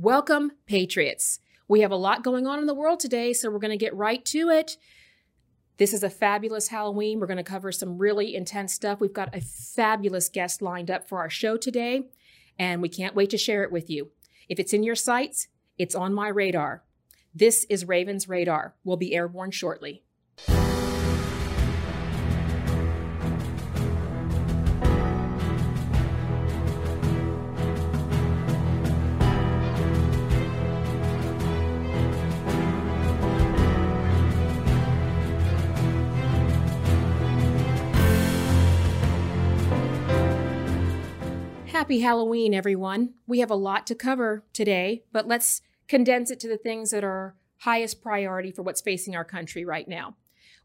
Welcome, Patriots. We have a lot going on in the world today, so we're going to get right to it. This is a fabulous Halloween. We're going to cover some really intense stuff. We've got a fabulous guest lined up for our show today, and we can't wait to share it with you. If it's in your sights, it's on my radar. This is Raven's Radar. We'll be airborne shortly. Happy Halloween, everyone. We have a lot to cover today, but let's condense it to the things that are highest priority for what's facing our country right now.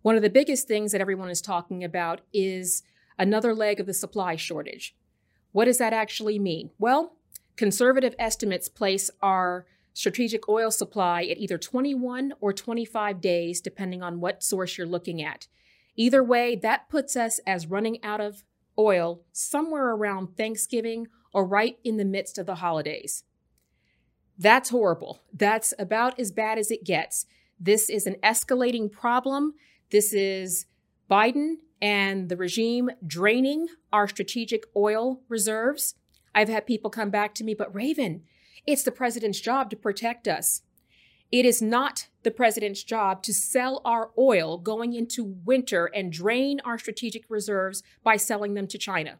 One of the biggest things that everyone is talking about is another leg of the supply shortage. What does that actually mean? Well, conservative estimates place our strategic oil supply at either 21 or 25 days, depending on what source you're looking at. Either way, that puts us as running out of oil somewhere around Thanksgiving or right in the midst of the holidays. That's horrible. That's about as bad as it gets. This is an escalating problem. This is Biden and the regime draining our strategic oil reserves. I've had people come back to me, but Raven, it's the president's job to protect us. It is not the president's job to sell our oil going into winter and drain our strategic reserves by selling them to China.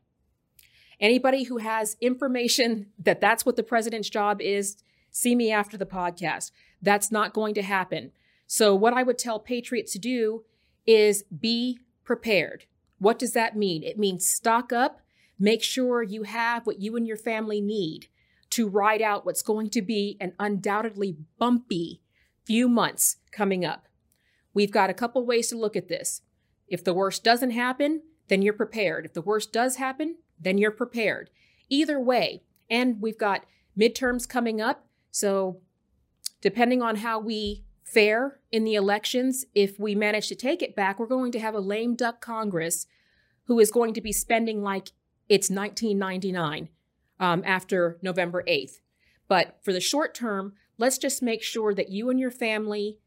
Anybody who has information that that's what the president's job is, see me after the podcast. That's not going to happen. So, what I would tell patriots to do is be prepared. What does that mean? It means stock up, make sure you have what you and your family need to ride out what's going to be an undoubtedly bumpy few months coming up. We've got a couple ways to look at this. If the worst doesn't happen, then you're prepared. If the worst does happen, then you're prepared. Either way, and we've got midterms coming up. So, depending on how we fare in the elections, if we manage to take it back, we're going to have a lame duck Congress who is going to be spending like it's 1999 um, after November 8th. But for the short term, Let's just make sure that you and your family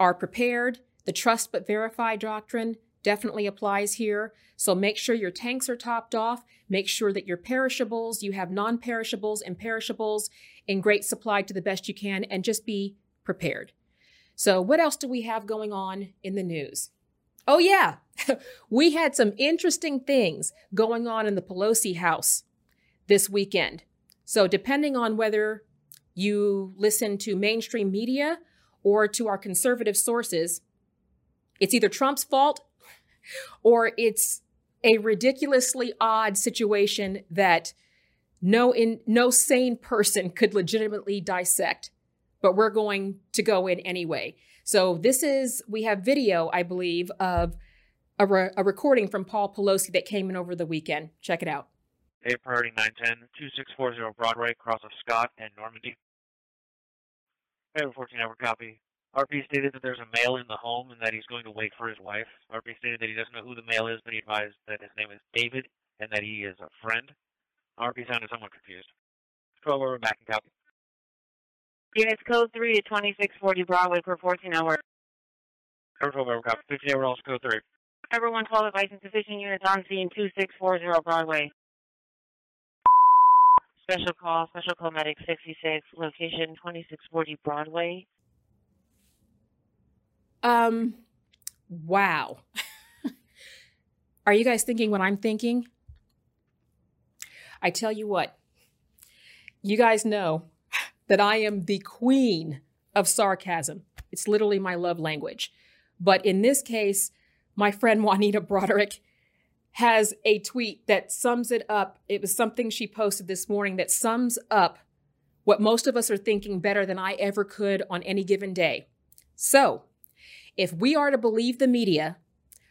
are prepared. The trust but verify doctrine definitely applies here. So make sure your tanks are topped off. Make sure that your perishables, you have non perishables and perishables in great supply to the best you can, and just be prepared. So, what else do we have going on in the news? Oh, yeah, we had some interesting things going on in the Pelosi house this weekend. So, depending on whether you listen to mainstream media or to our conservative sources, it's either Trump's fault or it's a ridiculously odd situation that no in no sane person could legitimately dissect but we're going to go in anyway. So this is we have video i believe of a, re, a recording from paul pelosi that came in over the weekend. Check it out. A priority 910 2640 broadway cross of scott and normandy. Paper 14 hour copy. RP stated that there's a male in the home and that he's going to wait for his wife. RP stated that he doesn't know who the male is, but he advised that his name is David and that he is a friend. RP sounded somewhat confused. 12 over back and copy. Units code 3 to 2640 Broadway per 14 hour. Cover 12 over copy. 15 hour also code 3. Cover 112 advice insufficient units on scene 2640 Broadway. Special call, special call medic 66, location 2640 Broadway. Um, wow. Are you guys thinking what I'm thinking? I tell you what, you guys know that I am the queen of sarcasm. It's literally my love language. But in this case, my friend Juanita Broaddrick has a tweet that sums it up. It was something she posted this morning that sums up what most of us are thinking better than I ever could on any given day. So, if we are to believe the media,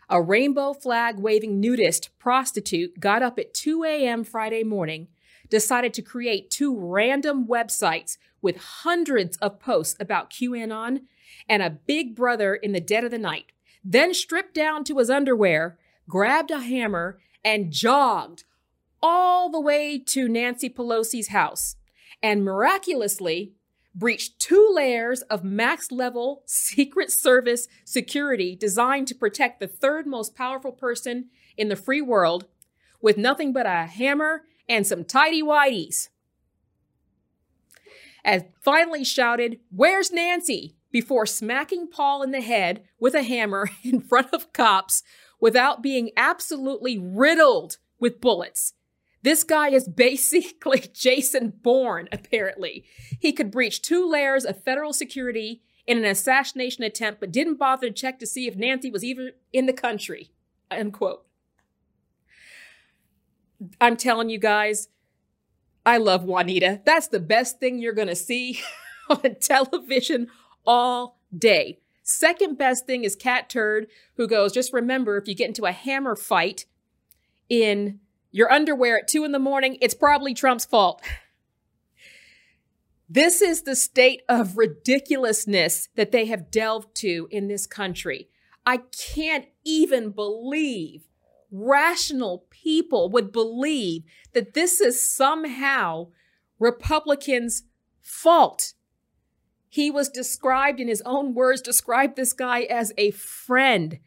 a rainbow flag waving nudist prostitute got up at 2 a.m. Friday morning, decided to create two random websites with hundreds of posts about QAnon and a big brother in the dead of the night, then stripped down to his underwear grabbed a hammer, and jogged all the way to Nancy Pelosi's house. and miraculously breached two layers of max level Secret Service security designed to protect the third most powerful person in the free world with nothing but a hammer and some tidy whities. And finally shouted, Where's Nancy? before smacking Paul in the head with a hammer in front of cops without being absolutely riddled with bullets. This guy is basically Jason Bourne, apparently. He could breach two layers of federal security in an assassination attempt, but didn't bother to check to see if Nancy was even in the country. Unquote. I'm telling you guys, I love Juanita. That's the best thing you're going to see on television all day. Second best thing is Cat Turd, who goes, just remember if you get into a hammer fight in your underwear at two in the morning, it's probably Trump's fault. This is the state of ridiculousness that they have delved to in this country. I can't even believe rational people would believe that this is somehow Republicans' fault. He was described in his own words, described this guy as a friend.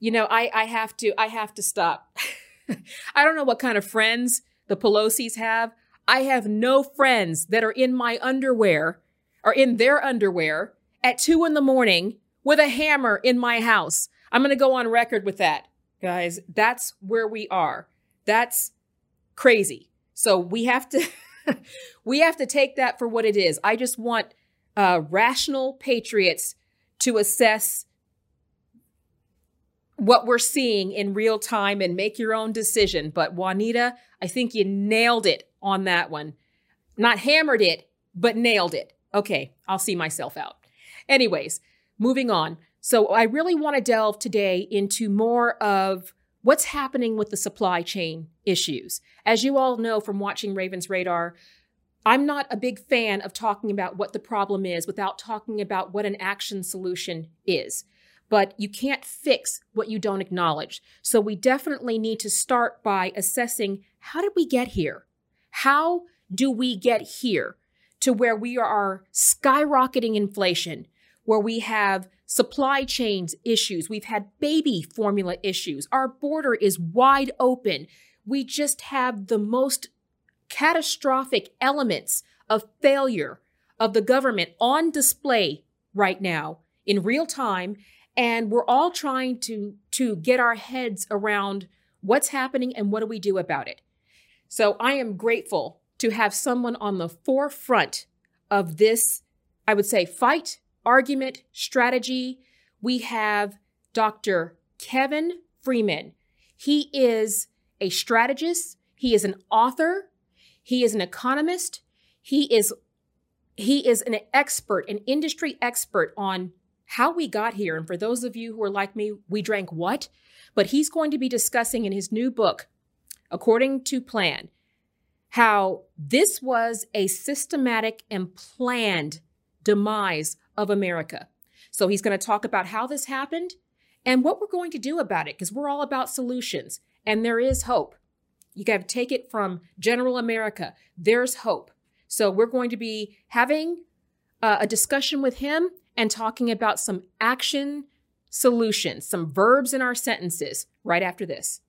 You know, I, I have to, I have to stop. I don't know what kind of friends the Pelosi's have. I have no friends that are in my underwear or in their underwear at two in the morning with a hammer in my house. I'm going to go on record with that, guys. That's where we are. That's crazy. So we have to, we have to take that for what it is. I just want uh, rational patriots to assess what we're seeing in real time and make your own decision. But Juanita, I think you nailed it on that one. Not hammered it, but nailed it. Okay, I'll see myself out. Anyways, moving on. So I really want to delve today into more of what's happening with the supply chain issues. As you all know from watching Ravens Radar, I'm not a big fan of talking about what the problem is without talking about what an action solution is. But you can't fix what you don't acknowledge. So we definitely need to start by assessing how did we get here? How do we get here to where we are skyrocketing inflation, where we have supply chains issues, we've had baby formula issues, our border is wide open. We just have the most catastrophic elements of failure of the government on display right now in real time and we're all trying to to get our heads around what's happening and what do we do about it. So i am grateful to have someone on the forefront of this i would say fight argument strategy. We have dr kevin freeman. He is a strategist. He is an author. He is an economist. He is he is an expert, an industry expert on how we got here. And for those of you who are like me, we drank what? But he's going to be discussing in his new book, according to plan, how this was a systematic and planned demise of America. So he's going to talk about how this happened and what we're going to do about it, because we're all about solutions and there is hope. You got to take it from general America. There's hope. So we're going to be having uh, a discussion with him and talking about some action solutions, some verbs in our sentences right after this.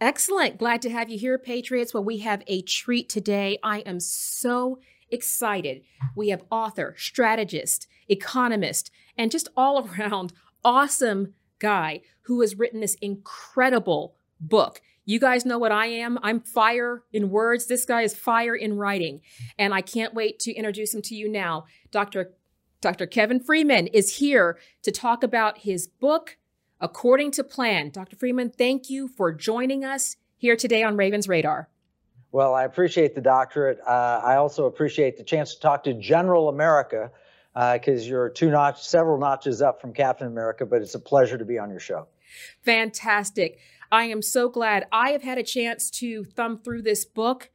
Excellent. Glad to have you here, Patriots. Well, we have a treat today. I am so excited. We have author, strategist, economist, and just all around awesome guy who has written this incredible book. You guys know what I am. I'm fire in words. This guy is fire in writing. And I can't wait to introduce him to you now. Dr. Dr. Kevin Freeman is here to talk about his book, according to plan. Dr. Freeman, thank you for joining us here today on Ravens Radar. Well, I appreciate the doctorate. Uh, I also appreciate the chance to talk to General America because uh, you're two notch, several notches up from Captain America, but it's a pleasure to be on your show. Fantastic. I am so glad I have had a chance to thumb through this book.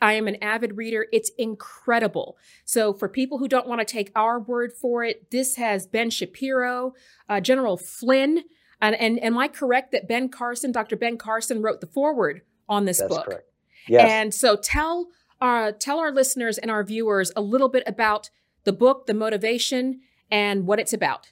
I am an avid reader. It's incredible. So, for people who don't want to take our word for it, this has Ben Shapiro, uh, General Flynn, and, and am I correct that Ben Carson, Dr. Ben Carson, wrote the foreword on this book? That's book? Correct. Yes. And so, tell uh, tell our listeners and our viewers a little bit about the book, the motivation, and what it's about.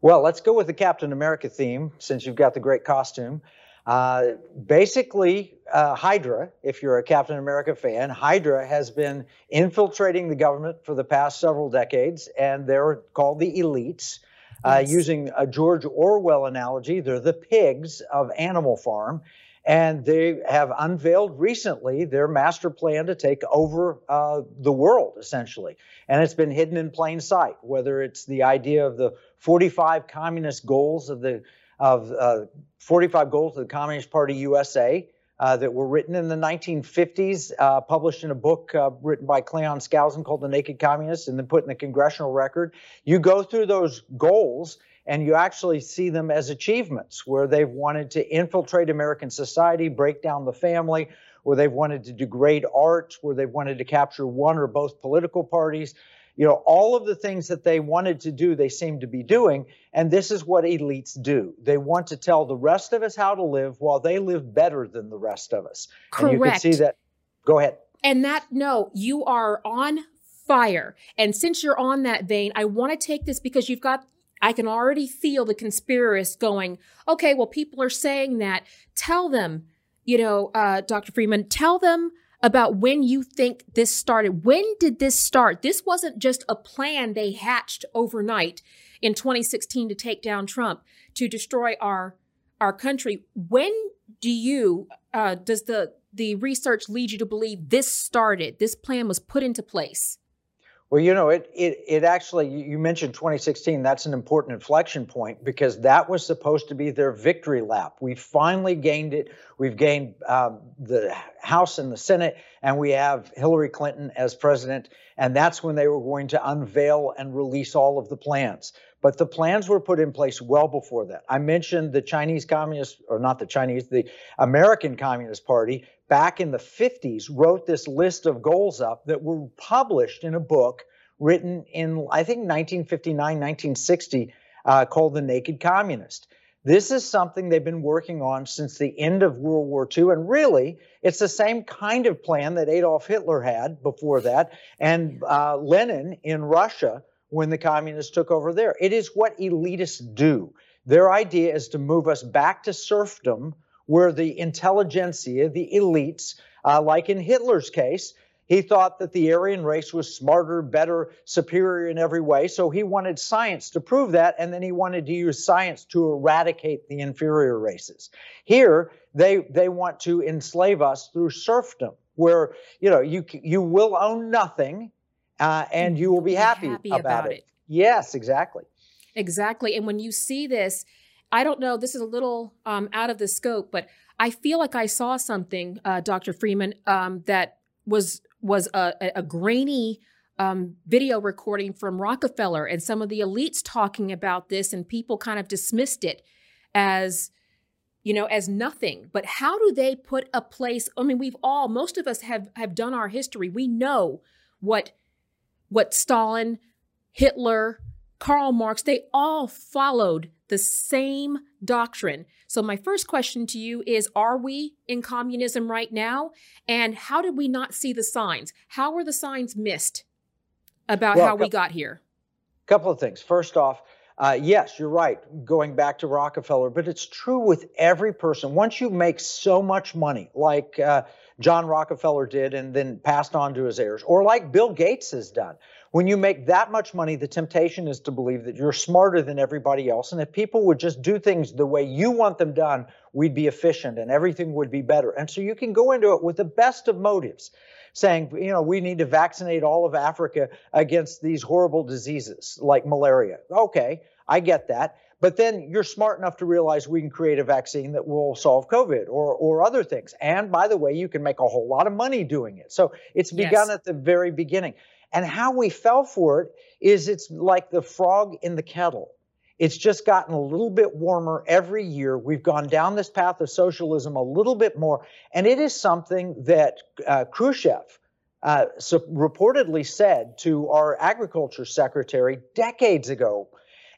Well, let's go with the Captain America theme since you've got the great costume. Uh, basically, uh, Hydra, if you're a Captain America fan, Hydra has been infiltrating the government for the past several decades, and they're called the elites. Uh, yes. Using a George Orwell analogy, they're the pigs of Animal Farm. And they have unveiled recently their master plan to take over uh, the world, essentially. And it's been hidden in plain sight, whether it's the idea of the 45 communist goals of the of uh, 45 goals of the Communist Party USA uh, that were written in the 1950s, uh, published in a book uh, written by Cleon Skousen called The Naked Communists, and then put in the congressional record. You go through those goals and you actually see them as achievements where they've wanted to infiltrate American society, break down the family, where they've wanted to degrade art, where they've wanted to capture one or both political parties. You know, all of the things that they wanted to do, they seem to be doing. And this is what elites do. They want to tell the rest of us how to live while they live better than the rest of us. Correct. And you can see that. Go ahead. And that, no, you are on fire. And since you're on that vein, I want to take this because you've got I can already feel the conspiracists going, okay, well, people are saying that. Tell them, you know, uh, Dr. Freeman, tell them about when you think this started. When did this start? This wasn't just a plan they hatched overnight in 2016 to take down Trump, to destroy our our country. When do you uh, does the the research lead you to believe this started? This plan was put into place. Well, you know, it, it it actually you mentioned 2016. That's an important inflection point because that was supposed to be their victory lap. We finally gained it. We've gained um, the House and the Senate, and we have Hillary Clinton as president. And that's when they were going to unveil and release all of the plans. But the plans were put in place well before that. I mentioned the Chinese Communist, or not the Chinese, the American Communist Party back in the 50s wrote this list of goals up that were published in a book written in, I think, 1959, 1960, uh, called The Naked Communist. This is something they've been working on since the end of World War II. And really, it's the same kind of plan that Adolf Hitler had before that and uh, Lenin in Russia when the communists took over there. It is what elitists do. Their idea is to move us back to serfdom where the intelligentsia, the elites, uh, like in Hitler's case, he thought that the Aryan race was smarter, better, superior in every way. So he wanted science to prove that, and then he wanted to use science to eradicate the inferior races. Here, they they want to enslave us through serfdom, where you know you you will own nothing, uh, and you will be happy, happy about, about it. it. Yes, exactly. Exactly. And when you see this, I don't know, this is a little um, out of the scope, but I feel like I saw something, uh, Dr. Freeman, um, that was was a, a grainy um, video recording from Rockefeller and some of the elites talking about this, and people kind of dismissed it as you know as nothing. But how do they put a place i mean we've all most of us have have done our history. We know what what stalin hitler Karl Marx, they all followed the same doctrine. So, my first question to you is Are we in communism right now? And how did we not see the signs? How were the signs missed about Well, how we got here? A couple of things. First off, uh, yes, you're right, going back to Rockefeller, but it's true with every person. Once you make so much money, like uh, John Rockefeller did and then passed on to his heirs, or like Bill Gates has done, when you make that much money, the temptation is to believe that you're smarter than everybody else. And if people would just do things the way you want them done, we'd be efficient and everything would be better. And so you can go into it with the best of motives saying, you know, we need to vaccinate all of Africa against these horrible diseases like malaria. Okay, I get that. But then you're smart enough to realize we can create a vaccine that will solve COVID or, or other things. And by the way, you can make a whole lot of money doing it. So it's begun Yes. at the very beginning. And how we fell for it is it's like the frog in the kettle. It's just gotten a little bit warmer every year. We've gone down this path of socialism a little bit more. And it is something that uh, Khrushchev uh, so reportedly said to our agriculture secretary decades ago.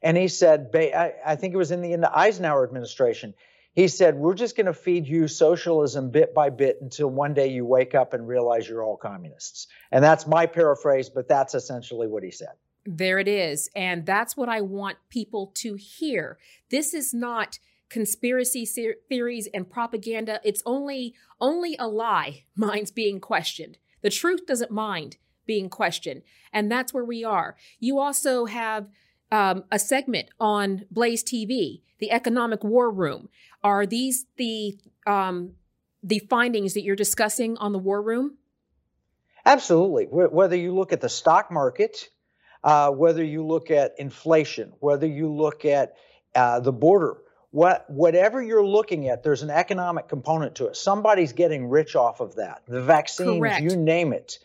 And he said, I, think it was in the, in the Eisenhower administration, he said, We're just going to feed you socialism bit by bit until one day you wake up and realize you're all communists. And that's my paraphrase, but that's essentially what he said. There it is. And that's what I want people to hear. This is not conspiracy theories and propaganda. It's only only a lie minds being questioned. The truth doesn't mind being questioned. And that's where we are. You also have um, a segment on Blaze TV, the Economic War Room. Are these the um, the findings that you're discussing on the War Room? Absolutely. Whether you look at the stock market, uh, whether you look at inflation, whether you look at uh, the border, what, whatever you're looking at, there's an economic component to it. Somebody's getting rich off of that. The vaccines, Correct. you name it.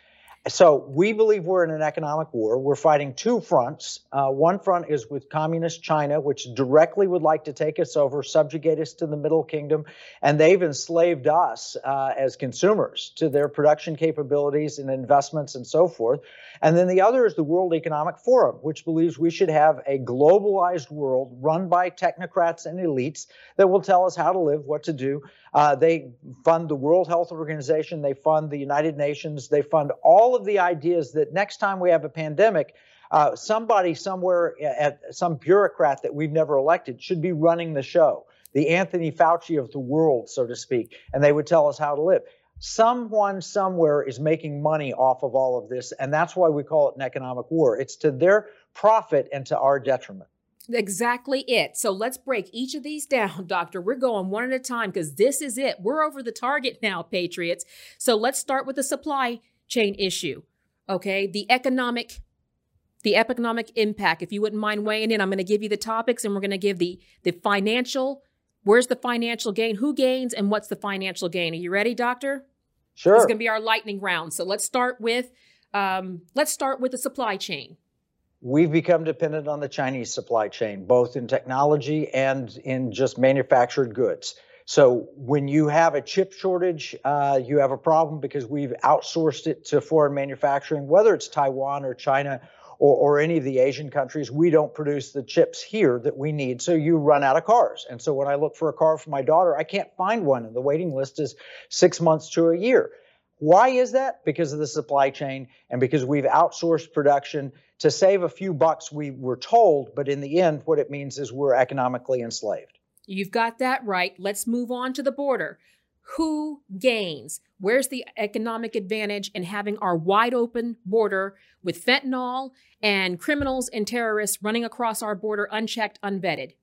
So we believe we're in an economic war. We're fighting two fronts. Uh, one front is with communist China, which directly would like to take us over, subjugate us to the Middle Kingdom, and they've enslaved us uh, as consumers to their production capabilities and investments and so forth. And then the other is the World Economic Forum, which believes we should have a globalized world run by technocrats and elites that will tell us how to live, what to do. Uh, they fund the World Health Organization, they fund the United Nations, they fund all of the ideas that next time we have a pandemic, uh, somebody somewhere at some bureaucrat that we've never elected should be running the show, the Anthony Fauci of the world, so to speak, and they would tell us how to live. Someone somewhere is making money off of all of this, and that's why we call it an economic war. It's to their profit and to our detriment. Exactly it. So let's break each of these down, Doctor. We're going one at a time because this is it. We're over the target now, Patriots. So let's start with the supply chain issue. Okay, the economic the economic impact. If you wouldn't mind weighing in, I'm going to give you the topics and we're going to give the the financial. Where's the financial gain? Who gains and what's the financial gain? Are you ready, doctor? Sure. This is going to be our lightning round. So let's start with um, let's start with the supply chain. We've become dependent on the Chinese supply chain, both in technology and in just manufactured goods. So when you have a chip shortage, uh, you have a problem because we've outsourced it to foreign manufacturing, whether it's Taiwan or China or, or, any of the Asian countries. We don't produce the chips here that we need. So you run out of cars. And so when I look for a car for my daughter, I can't find one. And the waiting list is six months to a year. Why is that? Because of the supply chain and because we've outsourced production to save a few bucks, we were told. But in the end, what it means is we're economically enslaved. You've got that right. Let's move on to the border. Who gains? Where's the economic advantage in having our wide open border with fentanyl and criminals and terrorists running across our border unchecked, unvetted?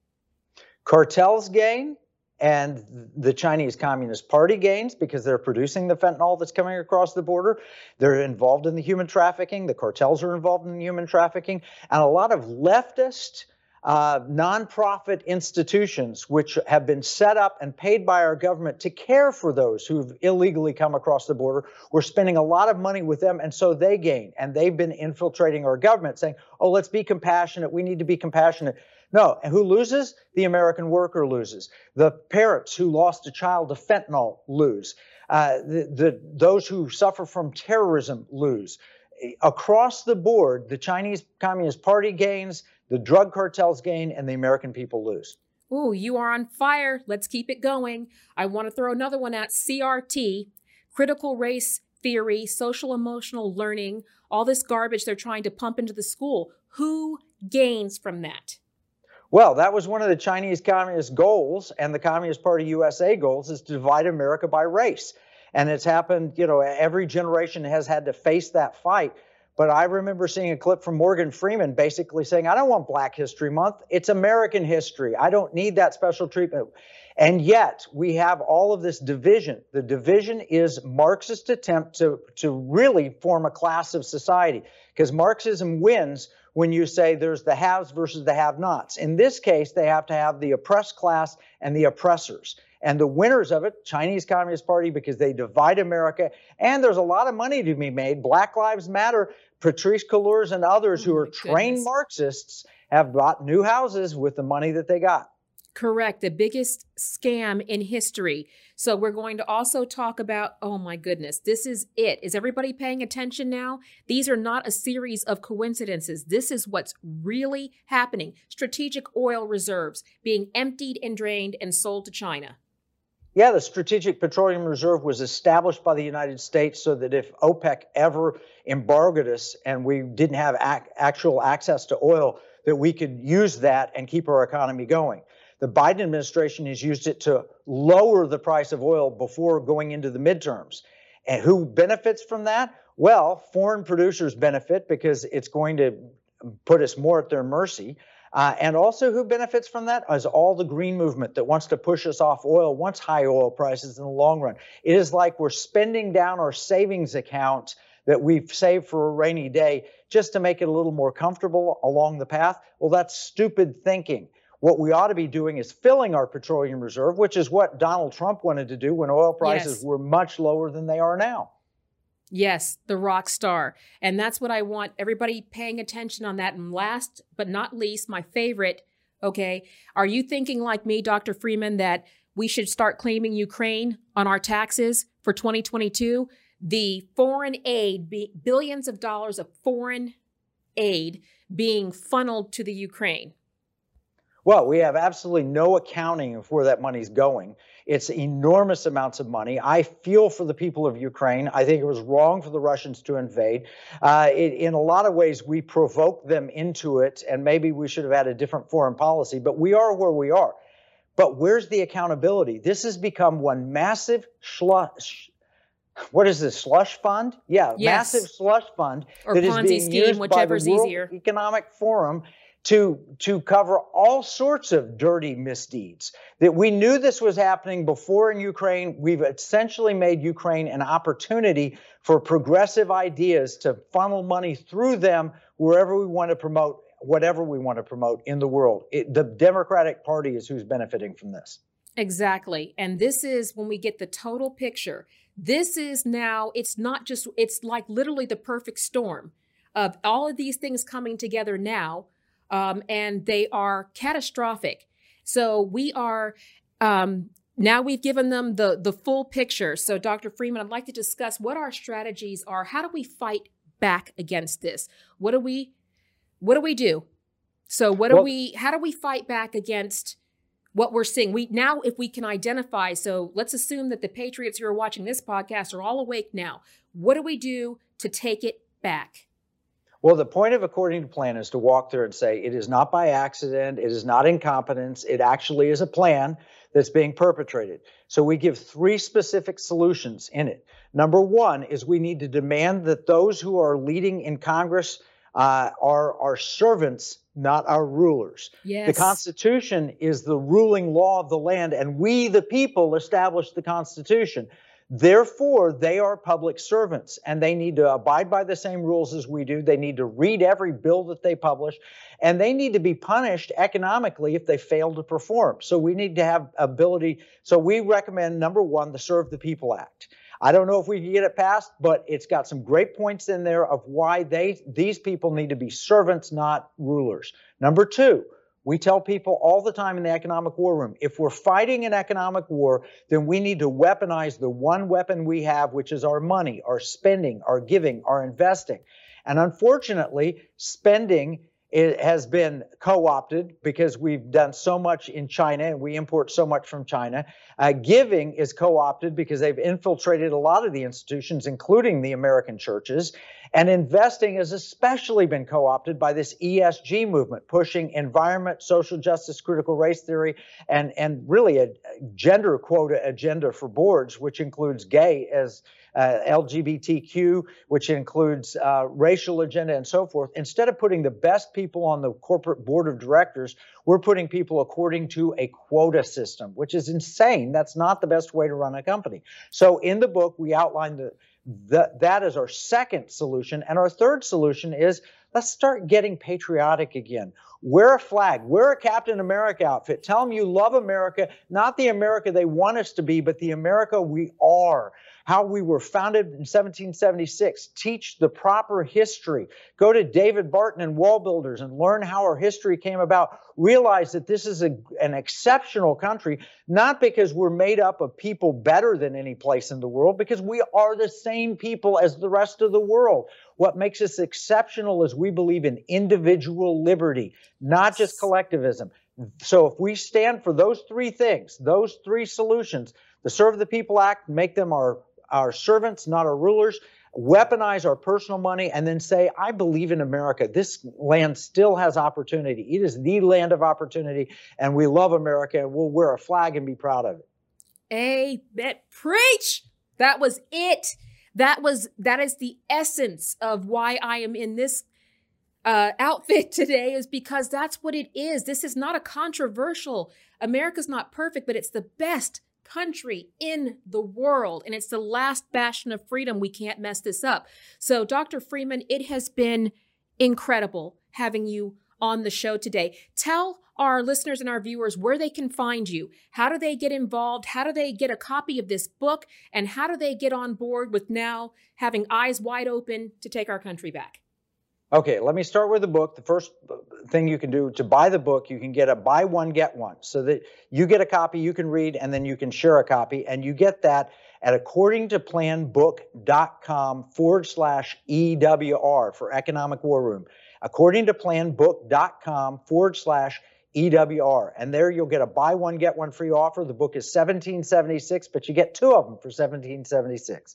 Cartels gain, and the Chinese Communist Party gains because they're producing the fentanyl that's coming across the border. They're involved in the human trafficking. The cartels are involved in human trafficking. And a lot of leftist uh, nonprofit institutions which have been set up and paid by our government to care for those who've illegally come across the border. We're spending a lot of money with them, and so they gain. And they've been infiltrating our government, saying, "Oh, let's be compassionate. We need to be compassionate." No, and who loses? The American worker loses. The parents who lost a child to fentanyl lose. Uh, the, the, those who suffer from terrorism lose. Across the board, the Chinese Communist Party gains, the drug cartels gain and the American people lose. Ooh, you are on fire. Let's keep it going. I want to throw another one at CRT, critical race theory, social emotional learning, all this garbage they're trying to pump into the school. Who gains from that? Well, that was one of the Chinese Communist goals and the Communist Party USA goals is to divide America by race. And it's happened, you know, every generation has had to face that fight. But I remember seeing a clip from Morgan Freeman basically saying, I don't want Black History Month. It's American history. I don't need that special treatment. And yet we have all of this division. The division is Marxist attempt to, to really form a class of society because Marxism wins when you say there's the haves versus the have nots. In this case, they have to have the oppressed class and the oppressors. And the winners of it, Chinese Communist Party, because they divide America. And there's a lot of money to be made. Black Lives Matter Patrisse Cullors and others oh who are trained Marxists have bought new houses with the money that they got. Correct. The biggest scam in history. So we're going to also talk about, oh my goodness, this is it. Is everybody paying attention now? These are not a series of coincidences. This is what's really happening. Strategic oil reserves being emptied and drained and sold to China. Yeah, the Strategic Petroleum Reserve was established by the United States so that if OPEC ever embargoed us and we didn't have ac- actual access to oil, that we could use that and keep our economy going. The Biden administration has used it to lower the price of oil before going into the midterms. And who benefits from that? Well, foreign producers benefit because it's going to put us more at their mercy. Uh, and also, who benefits from that is all the green movement that wants to push us off oil, wants high oil prices in the long run. It is like we're spending down our savings account that we've saved for a rainy day just to make it a little more comfortable along the path. Well, that's stupid thinking. What we ought to be doing is filling our petroleum reserve, which is what Donald Trump wanted to do when oil prices Yes. were much lower than they are now. Yes, the rock star. And that's what I want everybody paying attention on that. And last but not least, my favorite, okay, are you thinking like me, Dr. Freeman, that we should start claiming Ukraine on our taxes for 2022? The foreign aid, billions of dollars of foreign aid being funneled to the Ukraine. Well, we have absolutely no accounting of where that money's going. It's enormous amounts of money. I feel for the people of Ukraine. I think it was wrong for the Russians to invade. Uh, it, in a lot of ways, we provoked them into it, and maybe we should have had a different foreign policy, but we are where we are. But where's the accountability? This has become one massive slush. What is this slush fund? Yeah, Yes. massive slush fund Or that is Ponzi being scheme, used by the World easier. Economic Forum to to cover all sorts of dirty misdeeds. That we knew this was happening before in Ukraine. We've essentially made Ukraine an opportunity for progressive ideas to funnel money through them wherever we want to promote whatever we want to promote in the world. It, the Democratic Party is who's benefiting from this. Exactly. And this is when we get the total picture. This is now, it's not just, it's like literally the perfect storm of all of these things coming together now. Um, and they are catastrophic. So we are, um, now we've given them the the full picture. So Dr. Freeman, I'd like to discuss what our strategies are. How do we fight back against this? What do we what do we do? So what do Well- we how do we fight back against what we're seeing? We now if we can identify, so let's assume that the patriots who are watching this podcast are all awake now. What do we do to take it back? Well, the point of according to plan is to walk through and say it is not by accident, it is not incompetence, it actually is a plan that's being perpetrated. So we give three specific solutions in it. Number one is we need to demand that those who are leading in Congress uh, are our servants, not our rulers. Yes. The Constitution is the ruling law of the land, and we, the people, establish the Constitution. Therefore, they are public servants and they need to abide by the same rules as we do. They need to read every bill that they publish and they need to be punished economically if they fail to perform. So we need to have ability. So we recommend number one, the Serve the People Act. I don't know if we can get it passed, but it's got some great points in there of why they these people need to be servants, not rulers. Number two, we tell people all the time in the economic war room if we're fighting an economic war, then we need to weaponize the one weapon we have, which is our money, our spending, our giving, our investing. And unfortunately, spending has been co-opted because we've done so much in China and we import so much from China. Uh, giving is co-opted because they've infiltrated a lot of the institutions, including the American churches. And investing has especially been co-opted by this ESG movement, pushing environment, social justice, critical race theory, and and really a gender quota agenda for boards, which includes gay as uh, LGBTQ, which includes uh, racial agenda and so forth. Instead of putting the best people on the corporate board of directors, we're putting people according to a quota system, which is insane. That's not the best way to run a company. So in the book, we outline the, that is our second solution, and our third solution is let's start getting patriotic again. Wear a flag, wear a Captain America outfit. Tell them you love America, not the America they want us to be, but the America we are. How we were founded in 1776. Teach the proper history. Go to David Barton and Wall Builders and learn how our history came about. Realize that this is a, an exceptional country, not because we're made up of people better than any place in the world, because we are the same people as the rest of the world. What makes us exceptional is we believe in individual liberty, not just collectivism. So if we stand for those three things, those three solutions, the Serve the People Act, make them our, our servants, not our rulers, weaponize our personal money, and then say, I believe in America. This land still has opportunity. It is the land of opportunity, and we love America, and we'll wear a flag and be proud of it. Amen. Preach! That was it. That was that is the essence of why I am in this uh, outfit today is because that's what it is. This is not a controversial. America's not perfect, but it's the best country in the world. And it's the last bastion of freedom. We can't mess this up. So, Dr. Freeman, it has been incredible having you on the show today. Tell our listeners and our viewers where they can find you. How do they get involved? How do they get a copy of this book? And how do they get on board with now having eyes wide open to take our country back? Okay, let me start with the book. The first thing you can do to buy the book, you can get a buy one, get one. So that you get a copy you can read and then you can share a copy. And you get that at accordingtoplanbook.com forward slash EWR for Economic War Room. Accordingtoplanbook.com forward slash EWR. And there you'll get a buy one, get one free offer. The book is 1776, but you get two of them for 1776.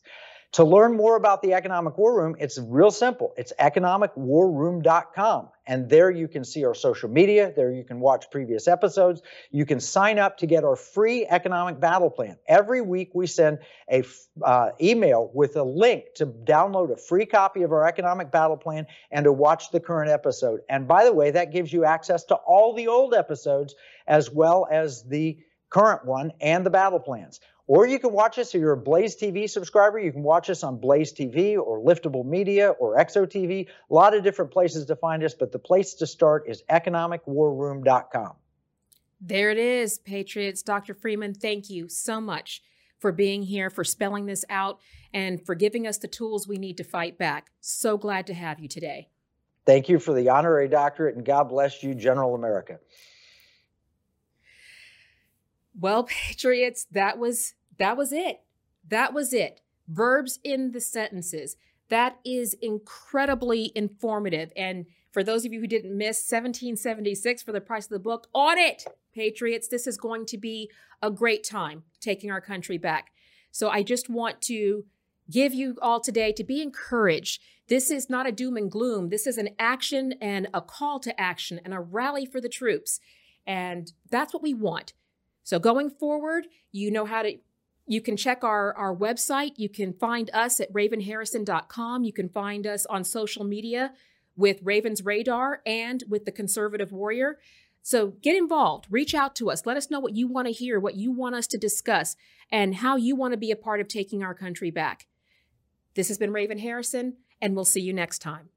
To learn more about the Economic War Room, it's real simple. It's economicwarroom.com. And there you can see our social media. There you can watch previous episodes. You can sign up to get our free economic battle plan. Every week we send a uh, email with a link to download a free copy of our economic battle plan and to watch the current episode. And by the way, that gives you access to all the old episodes as well as the current one and the battle plans. Or you can watch us if you're a Blaze TV subscriber. You can watch us on Blaze TV or Liftable Media or Exo TV. A lot of different places to find us, but the place to start is economicwarroom.com. There it is, Patriots. Dr. Freeman, thank you so much for being here, for spelling this out, and for giving us the tools we need to fight back. So glad to have you today. Thank you for the honorary doctorate, and God bless you, General America. Well, Patriots, that was that was it. That was it. Verbs in the sentences. That is incredibly informative. And for those of you who didn't miss 1776 for the price of the book, on it, Patriots. This is going to be a great time taking our country back. So I just want to give you all today to be encouraged. This is not a doom and gloom. This is an action and a call to action and a rally for the troops. And that's what we want. So going forward, you know how to you can check our, our website. You can find us at ravenharrison.com. You can find us on social media with Ravens Radar and with the Conservative Warrior. So get involved, reach out to us. Let us know what you want to hear, what you want us to discuss, and how you want to be a part of taking our country back. This has been Raven Harrison, and we'll see you next time.